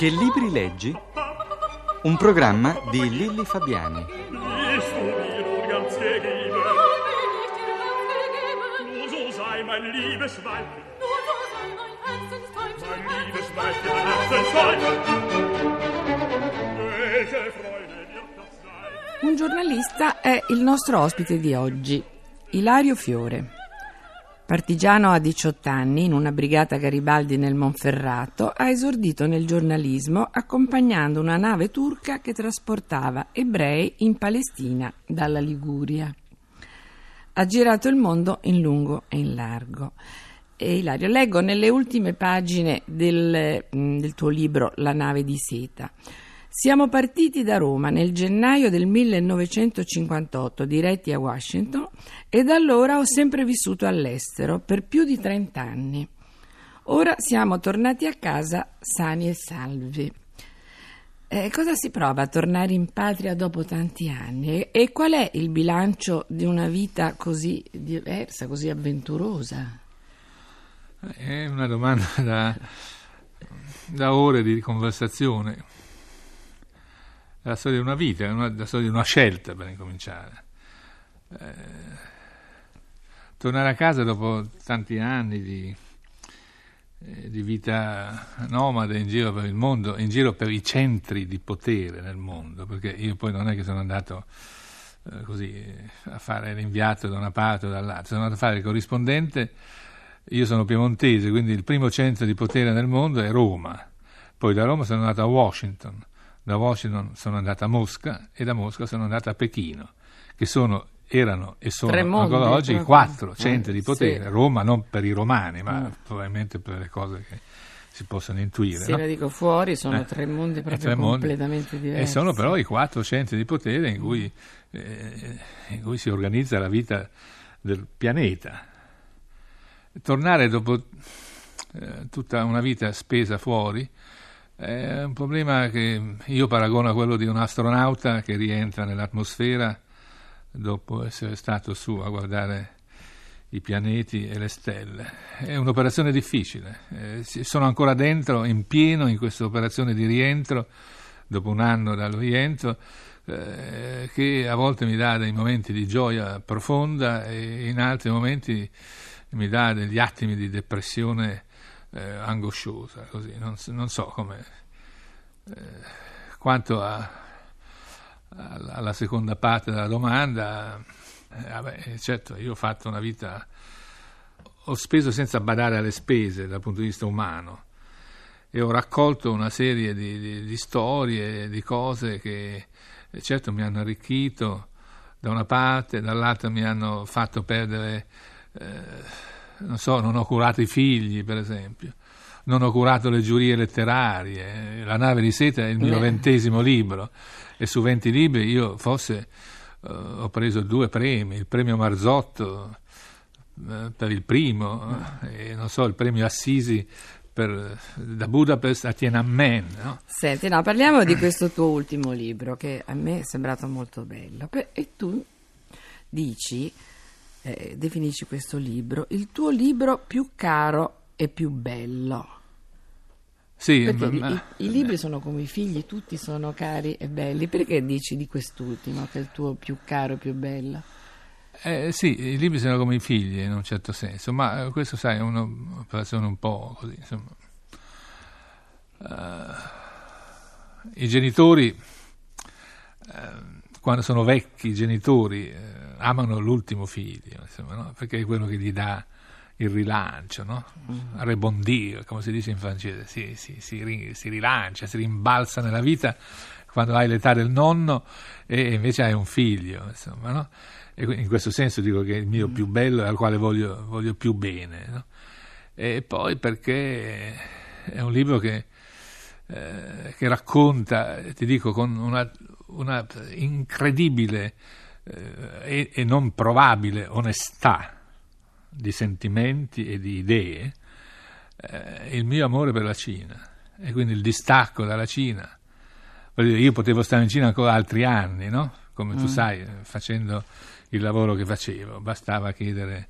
Che libri leggi? Un programma di Lilli Fabiani. Un giornalista è il nostro ospite di oggi, Ilario Fiore. Partigiano a 18 anni in una brigata Garibaldi nel Monferrato, ha esordito nel giornalismo accompagnando una nave turca che trasportava ebrei in Palestina dalla Liguria. Ha girato il mondo in lungo e in largo. E Ilario, leggo nelle ultime pagine del, mm, del tuo libro La nave di seta. Siamo partiti da Roma nel gennaio del 1958, diretti a Washington, e da allora ho sempre vissuto all'estero per più di 30 anni. Ora siamo tornati a casa sani e salvi. Eh, cosa si prova a tornare in patria dopo tanti anni? E, qual è il bilancio di una vita così diversa, così avventurosa? È una domanda da, da ore di conversazione. È la storia di una vita, è una- la storia di una scelta per incominciare. Eh, tornare a casa dopo tanti anni di, eh, di vita nomade in giro per il mondo, in giro per i centri di potere nel mondo, perché io poi non è che sono andato eh, così a fare l'inviato da una parte o dall'altra, sono andato a fare il corrispondente. Io sono piemontese, quindi il primo centro di potere nel mondo è Roma. Poi da Roma sono andato a Washington, da Washington sono andato a Mosca e da Mosca sono andato a Pechino, che sono, erano e sono mondi, ancora oggi i quattro centri di potere. sì. Roma non per i romani, ma Mm. probabilmente per le cose che si possono intuire. Se no? la dico fuori sono Eh, tre mondi eh, proprio tre mondi. completamente diversi. E sono però i quattro centri di potere in cui, eh, in cui si organizza la vita del pianeta. Tornare dopo eh, tutta una vita spesa fuori è un problema che io paragono a quello di un astronauta che rientra nell'atmosfera dopo essere stato su a guardare i pianeti e le stelle. È un'operazione difficile. Eh, sono ancora dentro, in pieno, in questa operazione di rientro, dopo un anno dal rientro, eh, che a volte mi dà dei momenti di gioia profonda e in altri momenti mi dà degli attimi di depressione eh, angosciosa. Così. Non, non so come. eh, quanto a- alla alla seconda parte della domanda, eh, vabbè, certo, io ho fatto una vita, ho speso senza badare alle spese dal punto di vista umano e ho raccolto una serie di, di- di storie, di cose che eh, certo mi hanno arricchito da una parte, dall'altra mi hanno fatto perdere, eh, non so, non ho curato i figli per esempio, non ho curato le giurie letterarie, La nave di seta è il mio Eh. ventesimo libro e su 20 libri io forse eh, ho preso due premi, il premio Marzotto eh, per il primo eh, e non so, il premio Assisi per- da Budapest a Tiananmen, no? Senti, no, parliamo di questo tuo ultimo libro che a me è sembrato molto bello. E tu dici, eh, definisci questo libro, il tuo libro più caro e più bello. Sì, Perché ma- i, i- libri sono come i figli, tutti sono cari e belli. Perché dici di quest'ultimo che è il tuo più caro e più bello? Eh, sì, i libri sono come i figli in un certo senso, ma eh, questo sai è uno- un'operazione un po' così, insomma. Eh, I genitori, eh, quando sono vecchi, i genitori eh, amano l'ultimo figlio, insomma, no? perché è quello che gli dà il rilancio, no? rebondir, come si dice in francese, si, si- si si rilancia, si rimbalza nella vita quando hai l'età del nonno e invece hai un figlio, insomma, no? E in questo senso dico che è il mio più bello e al quale voglio, voglio più bene. no? E poi perché è un libro che, eh, che racconta, ti dico, con una, una incredibile eh, e, non probabile onestà di sentimenti e di idee, eh, il mio amore per la Cina e quindi il distacco dalla Cina. Dire, io potevo stare in Cina ancora altri anni, no? Come tu sai, facendo il lavoro che facevo, bastava chiedere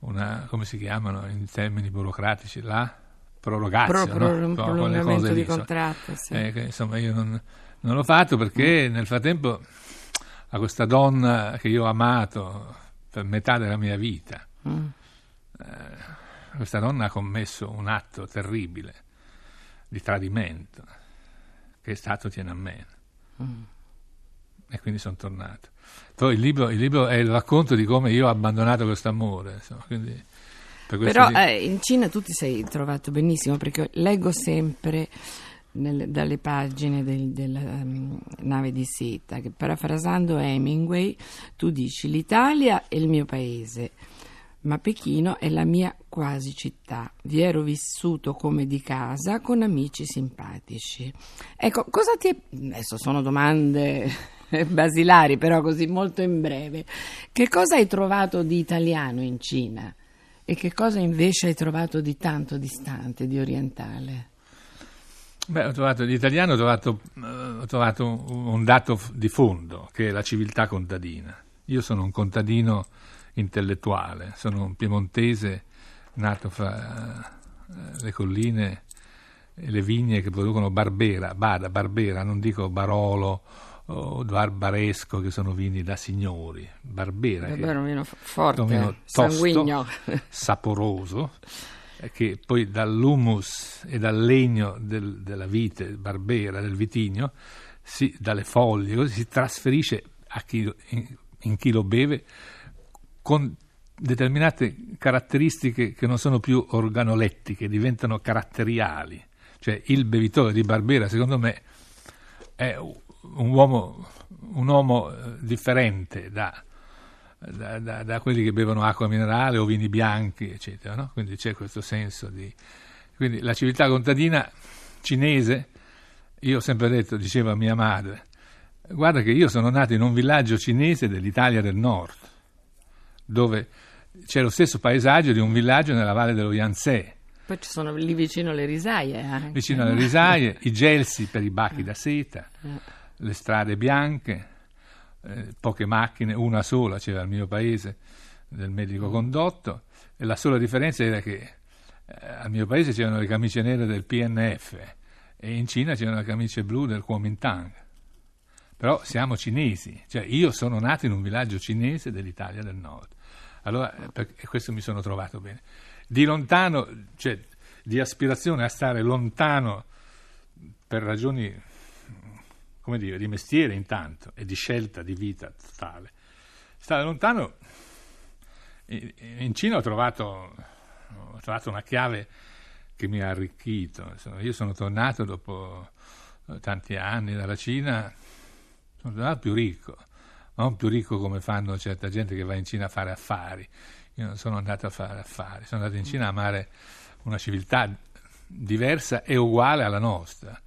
una, come si chiamano in termini burocratici, la prorogatio, Pro- pro- no? con le prolungamento di contratto, sì. Eh, insomma, io non, non l'ho fatto perché nel frattempo a questa donna che io ho amato per metà della mia vita, Mm. eh, questa donna ha commesso un atto terribile di tradimento che è stato Tiananmen. Mm. E quindi sono tornato. Poi il libro, il libro è il racconto di come io ho abbandonato questo amore. per Però di- eh, in Cina tu ti sei trovato benissimo perché leggo sempre nel- dalle pagine del- della ehm, nave di seta che parafrasando Hemingway tu dici l'Italia è il mio paese ma Pechino è la mia quasi città. Vi ero vissuto come di casa con amici simpatici. Ecco, cosa ti è... Adesso sono domande basilari, però così molto in breve. Che cosa hai trovato di italiano in Cina? E che cosa invece hai trovato di tanto distante, di orientale? Beh, ho trovato, di italiano ho trovato, eh, ho trovato un, dato di fondo, che è la civiltà contadina. Io sono un contadino intellettuale, sono un piemontese nato fra eh, le colline e le vigne che producono Barbera, Bada, Barbera, non dico Barolo o Barbaresco che sono vini da signori, Barbera che Davvero un vino forte, tosto, sanguigno. saporoso, che poi dall'humus e dal legno del- della vite barbera, del vitigno, si- dalle foglie, così, si trasferisce chi, in, in chi lo beve con determinate caratteristiche che non sono più organolettiche, diventano caratteriali. Cioè il bevitore di Barbera, secondo me, è un uomo, un uomo eh, differente da, da, da- da quelli che bevono acqua minerale o vini bianchi, eccetera. no? Quindi c'è questo senso di... Quindi la civiltà contadina cinese, io ho sempre detto, diceva mia madre, guarda che io sono nato in un villaggio cinese dell'Italia del Nord, dove c'è lo stesso paesaggio di un villaggio nella valle dello Yangtze, Poi ci sono lì vicino le risaie anche. vicino alle risaie, i gelsi per i bachi da seta, le strade bianche, eh, poche macchine, una sola c'era al mio paese del medico condotto e la sola differenza era che eh, al mio paese c'erano le camicie nere del PNF e in Cina c'erano le camicie blu del Kuomintang. Però siamo cinesi, cioè io sono nato in un villaggio cinese dell'Italia del Nord. Allora, eh, per- questo mi sono trovato bene. Di lontano, cioè di aspirazione a stare lontano per ragioni, come dire, di mestiere intanto e di scelta di vita totale. Stare lontano, in in Cina ho trovato, ho trovato una chiave che mi ha arricchito. Io sono tornato dopo eh, tanti anni dalla Cina, sono tornato più ricco, ma non più ricco come fanno certa gente che va in Cina a fare affari. Io non sono andato a fare affari, sono andato in Cina a amare una civiltà diversa e uguale alla nostra.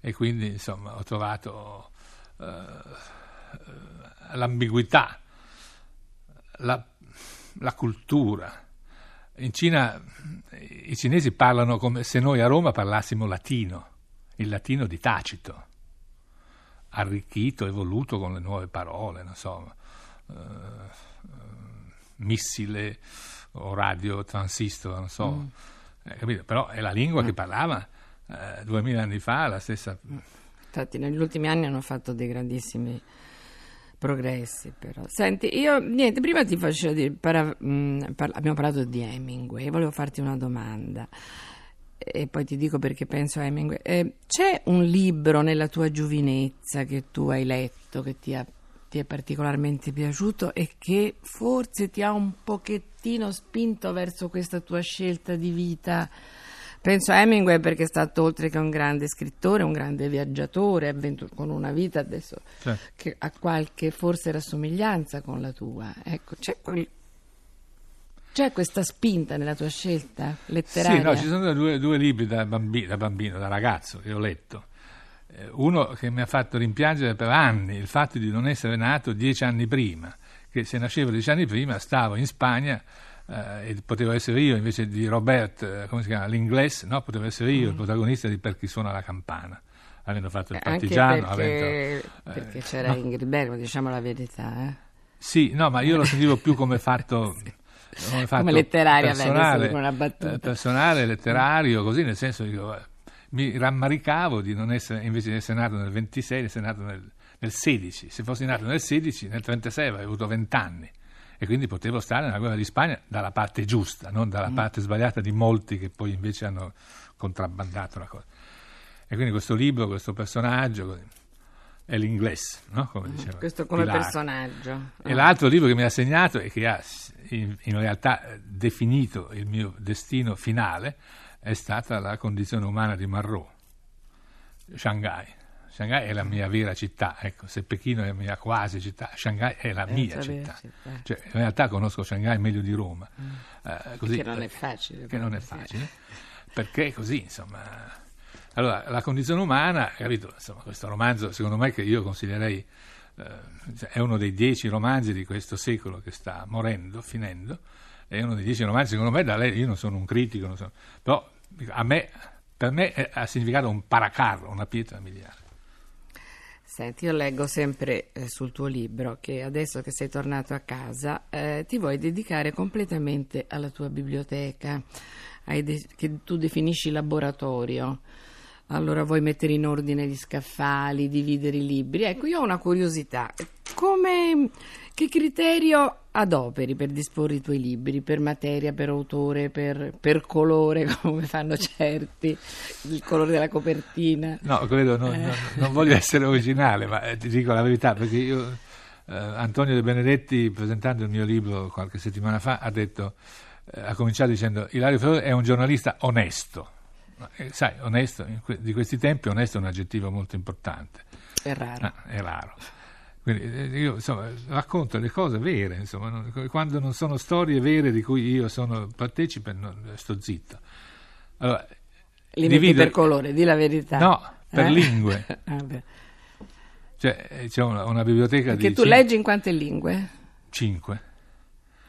E quindi, insomma, ho trovato eh, eh, l'ambiguità, la, la cultura. In Cina i cinesi parlano come se noi a Roma parlassimo latino, il latino di Tacito, arricchito, evoluto con le nuove parole, non so, eh, eh, missile o radio transistor, non so, eh, capito? però è la lingua che parlava eh, duemila anni fa, la stessa... Infatti negli ultimi anni hanno fatto dei grandissimi progressi però. Senti, io niente, prima ti facevo dire, para- mh, par- abbiamo parlato di Hemingway, volevo farti una domanda e poi ti dico perché penso a Hemingway. Eh, c'è un libro nella tua giovinezza che tu hai letto, che ti, ha- ti è particolarmente piaciuto e che forse ti ha un pochettino spinto verso questa tua scelta di vita? Penso a Hemingway perché è stato oltre che un grande scrittore, un grande viaggiatore, avventu- con una vita adesso Cioè, che ha qualche forse rassomiglianza con la tua. Ecco, c'è, quel- c'è questa spinta nella tua scelta letteraria? Sì, no, ci sono due, due libri da bambino, da bambino, da ragazzo che ho letto. Eh, Uno che mi ha fatto rimpiangere per anni il fatto di non essere nato dieci anni prima, che se nascevo dieci anni prima stavo in Spagna eh, e potevo essere io invece di Robert, eh, come si chiama, l'inglese, no? potevo essere io il protagonista di Per chi suona la campana, avendo fatto il Mm. Eh, partigiano. perché, avendo- perché eh, c'era Ingrid Bergman, diciamo la verità. eh. Sì, no, ma io lo sentivo più come fatto Come, fatto Come letteraria, beh, personale, dico una battuta. eh, personale, letterario, così nel senso eh, mi rammaricavo di non essere, invece di essere nato nel 26, di essere nato nel, nel 16. Se fossi nato nel 16, nel 36 avrei avuto 20 anni e quindi potevo stare nella guerra di Spagna dalla parte giusta, non dalla parte sbagliata di molti che poi invece hanno contrabbandato la cosa. E quindi questo libro, questo personaggio così, è l'inglese, no? come diceva Questo come Pilar. personaggio. E l'altro libro che mi ha segnato e che ha in, in realtà eh, definito il mio destino finale è stata la condizione umana di Marot, Shanghai. Shanghai è la mia vera città, ecco, se Pechino è la mia quasi città, Shanghai è la È mia vera città. città. Cioè, in realtà conosco Shanghai meglio di Roma. Eh, così, Mm. Che non è facile, Che non è però, sì. facile, perché è così, insomma. Allora, la condizione umana, capito, insomma, questo romanzo, secondo me, che io consiglierei, eh, è uno dei dieci romanzi di questo secolo che sta morendo, finendo, è uno dei dieci romanzi, secondo me, da lei, io non sono un critico, non sono- però me, per me ha significato un paracarro, una pietra miliare. Senti, io leggo sempre eh, sul tuo libro che adesso che sei tornato a casa eh, ti vuoi dedicare completamente alla tua biblioteca, de- che tu definisci laboratorio. Allora vuoi mettere in ordine gli scaffali, dividere i libri. Ecco, io ho una curiosità. Come, che criterio adoperi per disporre i tuoi libri? Per materia, per autore, per, per colore, come fanno certi? Il colore della copertina? No, credo, non, non- non voglio essere originale, ma eh, ti dico la verità, perché io, eh, Antonio De Benedetti, presentando il mio libro qualche settimana fa, ha detto, eh, ha cominciato dicendo, Ilario Fiore è un giornalista onesto. Eh, sai, onesto, di questi tempi onesto è un aggettivo molto importante, È raro. Ah, è raro. Quindi eh, io insomma, racconto le cose vere, insomma, non- quando non sono storie vere di cui io sono partecipe, non- sto zitto. Allora, Li divido- per colore, di la verità. No, per Eh? lingue. Ah. Cioè, c'è una, una biblioteca Perché di tu cin- leggi in quante lingue? cinque.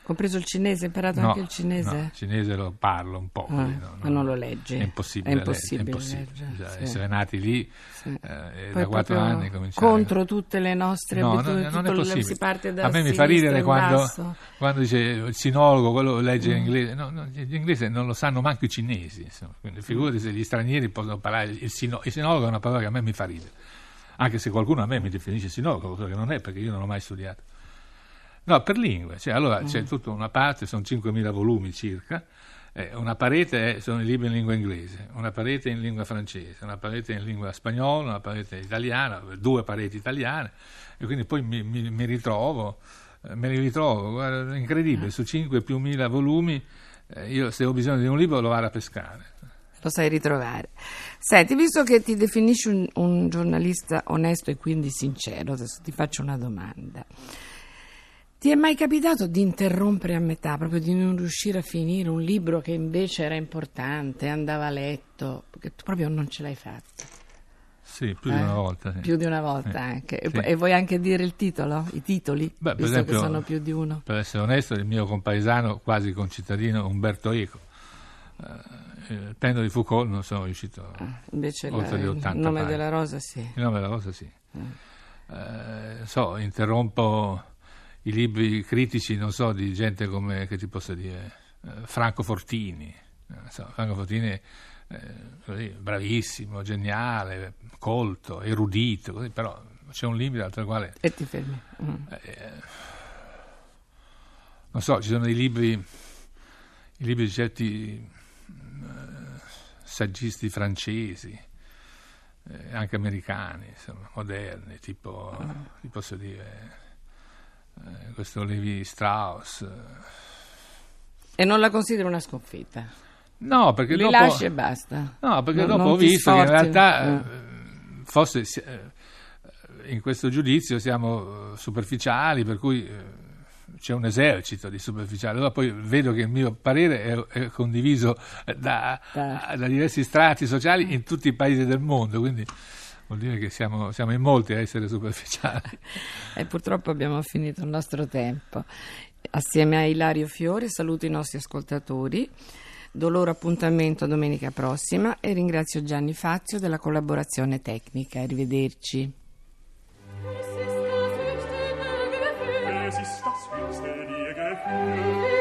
Compreso il cinese, hai imparato No, anche il cinese? no, il cinese lo parlo un po'. Ah, no, ma non lo leggi. È impossibile. È leggere, impossibile è impossibile. leggere, Cioè, sì. Essere nati lì Sì. eh, da quattro anni cominciare. contro tutte le nostre No, abitudini, non, non è il- possibile. si parte da A me mi fa ridere quando, quando dice il sinologo, quello legge Mm. in inglese. No, no, gli inglesi non lo sanno manco i cinesi. insomma. Quindi figurati se gli stranieri possono parlare. Il, sino- il sinologo è una parola che a me mi fa ridere. Anche se qualcuno a me mi definisce sinologo, cosa che non è perché io non l'ho mai studiato. No, per lingue. Cioè, allora Mm. c'è tutta una parte, sono 5.000 volumi circa. eh, una parete è- sono i libri in lingua inglese, una parete in lingua francese, una parete in lingua spagnola, una parete italiana, due pareti italiane, e quindi poi mi, mi- mi ritrovo, eh, me li ritrovo, guarda, è incredibile, su 5 più 1.000 volumi, eh, io se ho bisogno di un libro lo vado a pescare. Lo sai ritrovare. Senti, visto che ti definisci un, un giornalista onesto e quindi sincero, adesso ti faccio una domanda. Ti è mai capitato di interrompere a metà, proprio di non riuscire a finire un libro che invece era importante, andava letto, perché tu proprio non ce l'hai fatta? Sì, più di Eh? una volta. sì. Più di una volta Eh, anche. E, sì. e vuoi anche dire il titolo? I titoli? Beh, visto esempio, che sono più di uno. Per essere onesto, il mio compaesano, quasi concittadino Umberto Eco, il penno di Foucault non sono riuscito a... Invece la- oltre di il 80 nome pagine. della rosa sì. Il nome della cosa sì. Eh, so, interrompo i libri critici, non so, di gente come, che ti posso dire, eh, Franco Fortini. Eh, so, Franco Fortini è così, bravissimo, geniale, colto, erudito, così, però c'è un limite al quale E ti fermi. Mm. non so, ci sono dei libri, i libri di certi eh, saggisti francesi, eh, anche americani, insomma, moderni, tipo, ti posso dire, eh, questo Levi Strauss. E non la considero una sconfitta. No, perché Li dopo... lasci e basta. No, perché Non- dopo ho visto che in sforzi. realtà Eh. eh, forse eh, in questo giudizio siamo eh, superficiali, per cui eh, c'è un esercito di superficiali. Allora poi vedo che il mio parere è, è condiviso eh, da, Da- da diversi strati sociali in tutti i paesi del mondo, quindi vuol dire che siamo, siamo in molti a essere superficiali. E purtroppo abbiamo finito il nostro tempo. Assieme a Ilario Fiore saluto i nostri ascoltatori, do loro appuntamento domenica prossima e ringrazio Gianni Fazio della collaborazione tecnica. Arrivederci. Es ist das höchste dir Gefühl.